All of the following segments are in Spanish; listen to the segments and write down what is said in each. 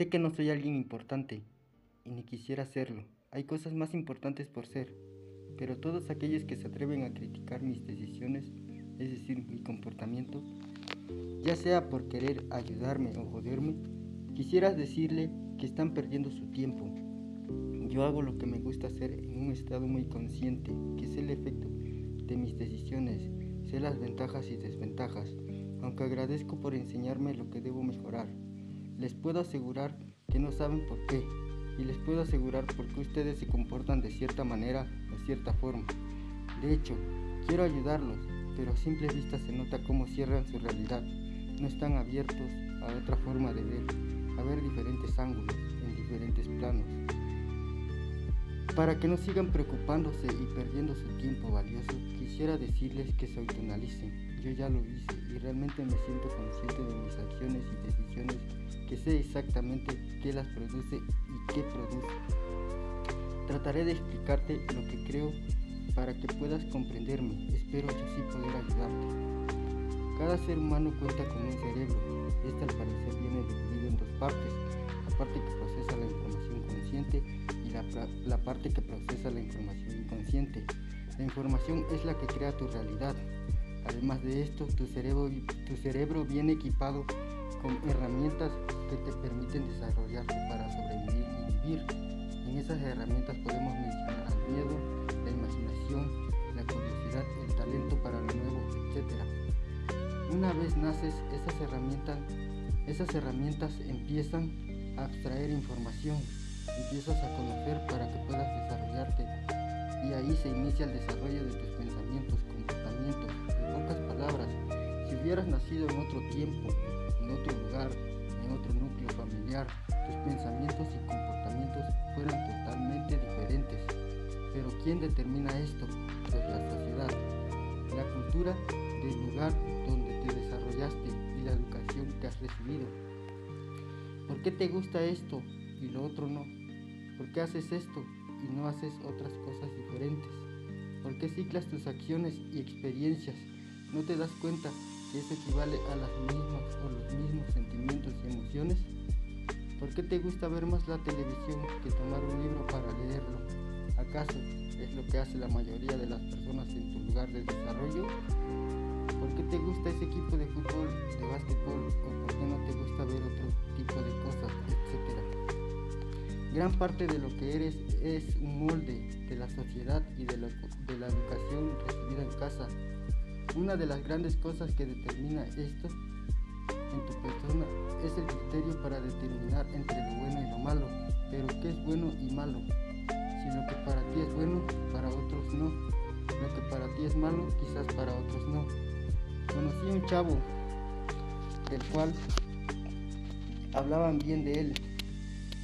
Sé que no soy alguien importante y ni quisiera serlo. Hay cosas más importantes por ser. Pero todos aquellos que se atreven a criticar mis decisiones, es decir, mi comportamiento, ya sea por querer ayudarme o joderme, quisiera decirle que están perdiendo su tiempo. Yo hago lo que me gusta hacer en un estado muy consciente, que es el efecto de mis decisiones, sé las ventajas y desventajas, aunque agradezco por enseñarme lo que debo mejorar. Les puedo asegurar que no saben por qué, y les puedo asegurar por qué ustedes se comportan de cierta manera o cierta forma. De hecho, quiero ayudarlos, pero a simple vista se nota cómo cierran su realidad. No están abiertos a otra forma de ver, a ver diferentes ángulos, en diferentes planos. Para que no sigan preocupándose y perdiendo su tiempo valioso, quisiera decirles que se autoanalicen. Yo ya lo hice y realmente me siento consciente de mis acciones y decisiones, que sé exactamente qué las produce y qué produce. Trataré de explicarte lo que creo para que puedas comprenderme. Espero así poder ayudarte. Cada ser humano cuenta con un cerebro. Este al parecer viene dividido en dos partes. La parte que procesa la información consciente la, parte que procesa la información inconsciente. La información es la que crea tu realidad. Además de esto, tu cerebro, tu cerebro viene equipado con herramientas que te permiten desarrollarte para sobrevivir y vivir. En esas herramientas podemos mencionar al miedo, la imaginación, la curiosidad, el talento para lo nuevo, etc. Una vez naces, esas herramientas, esas herramientas empiezan a abstraer información, empiezas a conocer para que puedas desarrollarte y ahí se inicia el desarrollo de tus pensamientos, comportamientos. En pocas palabras, si hubieras nacido en otro tiempo, en otro lugar, en otro núcleo familiar, tus pensamientos y comportamientos fueran totalmente diferentes. Pero ¿quién determina esto? Pues la sociedad, la cultura del lugar donde te desarrollaste y la educación que has recibido. ¿Por qué te gusta esto y lo otro no? ¿Por qué haces esto y no haces otras cosas diferentes? ¿Por qué ciclas tus acciones y experiencias? ¿No te das cuenta que eso equivale a las mismas o los mismos sentimientos y emociones? ¿Por qué te gusta ver más la televisión que tomar un libro para leerlo? ¿Acaso es lo que hace la mayoría de las personas en tu lugar de desarrollo? ¿Por qué te gusta ese equipo de fútbol, de básquetbol o por qué no te gusta ver otro tipo de cosas, etcétera? Gran parte de lo que eres es un molde de la sociedad y de la, educación recibida en casa. Una de las grandes cosas que determina esto en tu persona es el criterio para determinar entre lo bueno y lo malo. Pero ¿qué es bueno y malo? Si lo que para ti es bueno, para otros no. Lo que para ti es malo, quizás para otros no. Conocí un chavo del cual hablaban bien de él.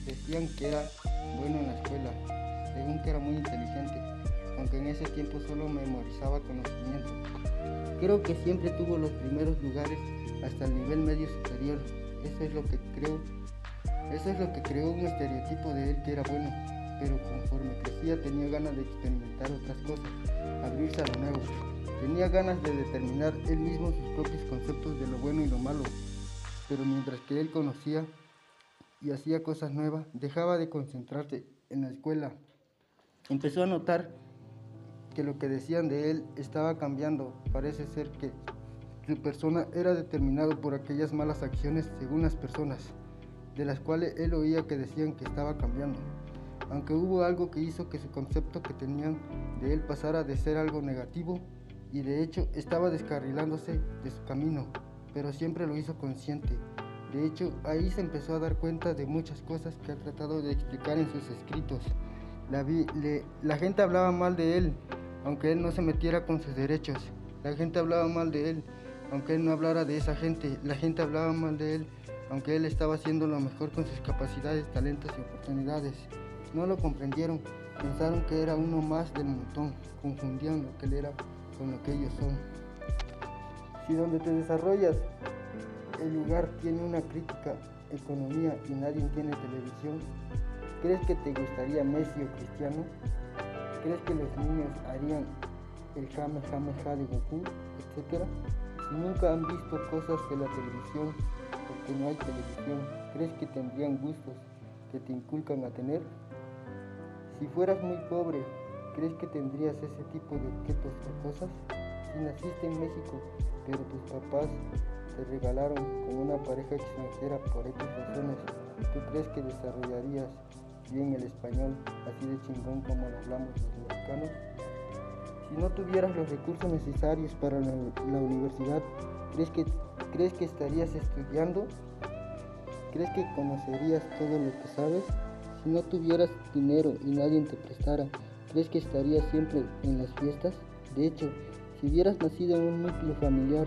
Decían que era bueno en la escuela, según que era muy inteligente, aunque en ese tiempo solo memorizaba conocimiento. Creo que siempre tuvo los primeros lugares hasta el nivel medio superior. Eso es lo que creo. Eso es lo que creó un estereotipo de él que era bueno, pero conforme crecía tenía ganas de experimentar otras cosas, abrirse a lo nuevo. Tenía ganas de determinar él mismo sus propios conceptos de lo bueno y lo malo, pero mientras que él conocía y hacía cosas nuevas, dejaba de concentrarse en la escuela. Empezó a notar que lo que decían de él estaba cambiando. Parece ser que su persona era determinado por aquellas malas acciones según las personas, de las cuales él oía que decían que estaba cambiando. Aunque hubo algo que hizo que su concepto que tenían de él pasara de ser algo negativo y de hecho estaba descarrilándose de su camino, pero siempre lo hizo consciente. De hecho, ahí se empezó a dar cuenta de muchas cosas que ha tratado de explicar en sus escritos. La, gente hablaba mal de él, aunque él no se metiera con sus derechos. La gente hablaba mal de él, aunque él no hablara de esa gente. La gente hablaba mal de él, aunque él estaba haciendo lo mejor con sus capacidades, talentos y oportunidades. No lo comprendieron, pensaron que era uno más del montón, confundían lo que él era con lo que ellos son. Si donde te desarrollas el lugar tiene una crítica, economía y nadie tiene televisión, ¿crees que te gustaría Messi o Cristiano? ¿Crees que los niños harían el Ja de Goku, etcétera? Si nunca han visto cosas de la televisión, ¿por que no hay televisión? ¿Crees que tendrían gustos que te inculcan a tener? Si fueras muy pobre, ¿crees que tendrías ese tipo de objetos o cosas? Si naciste en México, pero tus papás te regalaron con una pareja extranjera por X razones, ¿tú crees que desarrollarías bien el español así de chingón como lo hablamos los mexicanos? Si no tuvieras los recursos necesarios para la, la universidad, ¿crees que, ¿crees que estarías estudiando? ¿Crees que conocerías todo lo que sabes? Si no tuvieras dinero y nadie te prestara, ¿crees que estarías siempre en las fiestas? De hecho, si hubieras nacido en un núcleo familiar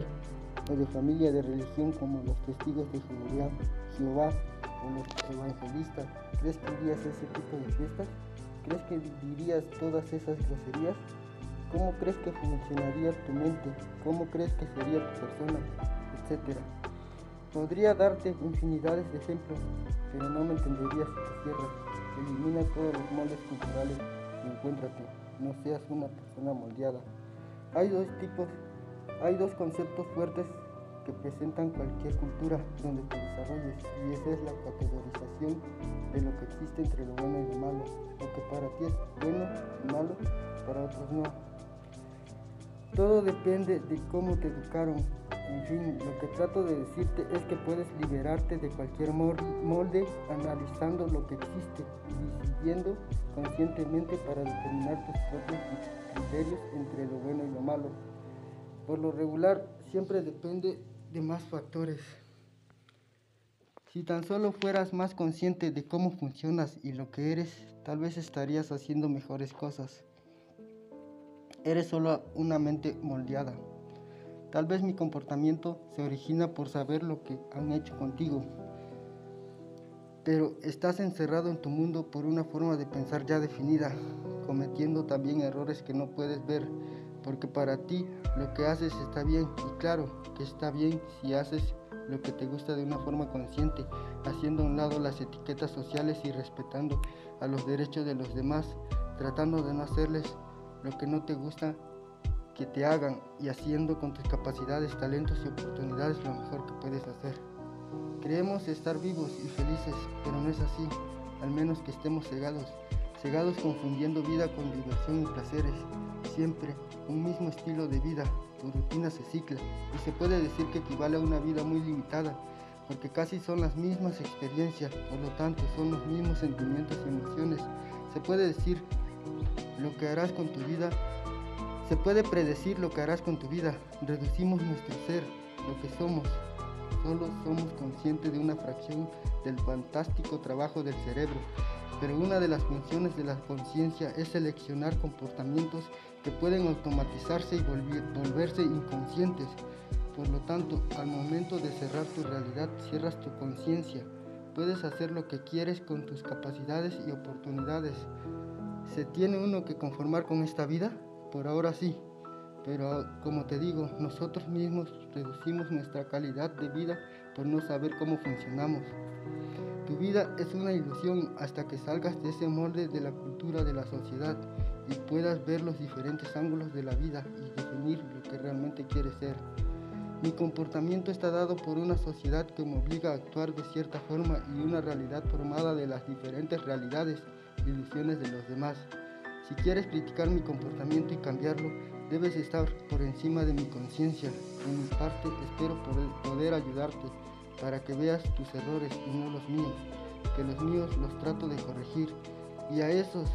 o de familia de religión como los testigos de Jehová, Jehová o los evangelistas, ¿crees que irías a ese tipo de fiestas? ¿Crees que dirías todas esas groserías? ¿Cómo crees que funcionaría tu mente? ¿Cómo crees que sería tu persona? Etcétera. Podría darte infinidades de ejemplos, pero no me entenderías si te cierras. Elimina todos los moldes culturales y encuéntrate. No seas una persona moldeada. Hay dos tipos, hay dos conceptos fuertes que presentan cualquier cultura donde te desarrolles y esa es la categorización de lo que existe entre lo bueno y lo malo. Lo que para ti es bueno y malo, para otros no. Todo depende de cómo te educaron. En fin, lo que trato de decirte es que puedes liberarte de cualquier molde analizando lo que existe y decidiendo conscientemente para determinar tus propios criterios entre lo bueno y lo malo. Por lo regular, siempre depende de más factores. Si tan solo fueras más consciente de cómo funcionas y lo que eres, tal vez estarías haciendo mejores cosas. Eres solo una mente moldeada. Tal vez mi comportamiento se origina por saber lo que han hecho contigo. Pero estás encerrado en tu mundo por una forma de pensar ya definida, cometiendo también errores que no puedes ver, porque para ti lo que haces está bien y claro que está bien si haces lo que te gusta de una forma consciente, haciendo a un lado las etiquetas sociales y respetando a los derechos de los demás, tratando de no hacerles lo que no te gusta que te hagan y haciendo con tus capacidades, talentos y oportunidades lo mejor que puedes hacer. Creemos estar vivos y felices, pero no es así, al menos que estemos cegados, cegados confundiendo vida con diversión y placeres. Siempre un mismo estilo de vida, tu rutina se cicla y se puede decir que equivale a una vida muy limitada, porque casi son las mismas experiencias, por lo tanto son los mismos sentimientos y emociones. Se puede decir lo que harás con tu vida se puede predecir lo que harás con tu vida. Reducimos nuestro ser, lo que somos. Solo somos conscientes de una fracción del fantástico trabajo del cerebro. Pero una de las funciones de la conciencia es seleccionar comportamientos que pueden automatizarse y volverse inconscientes. Por lo tanto, al momento de cerrar tu realidad, cierras tu conciencia. Puedes hacer lo que quieres con tus capacidades y oportunidades. ¿Se tiene uno que conformar con esta vida? Por ahora sí, pero como te digo, nosotros mismos reducimos nuestra calidad de vida por no saber cómo funcionamos. Tu vida es una ilusión hasta que salgas de ese molde de la cultura de la sociedad y puedas ver los diferentes ángulos de la vida y definir lo que realmente quieres ser. Mi comportamiento está dado por una sociedad que me obliga a actuar de cierta forma y una realidad formada de las diferentes realidades y ilusiones de los demás. Si quieres criticar mi comportamiento y cambiarlo, debes estar por encima de mi conciencia. En mi parte espero poder ayudarte para que veas tus errores y no los míos, que los míos los trato de corregir. Y a esos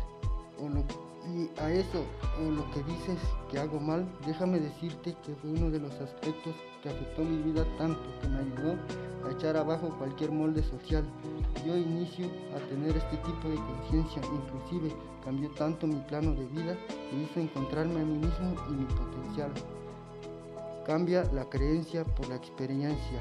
o lo, y a eso o lo que dices que hago mal, déjame decirte que fue uno de los aspectos que afectó mi vida tanto que me ayudó a echar abajo cualquier molde social. Yo inicio a tener este tipo de conciencia, inclusive cambió tanto mi plano de vida que hizo encontrarme a mí mismo y mi potencial. Cambia la creencia por la experiencia.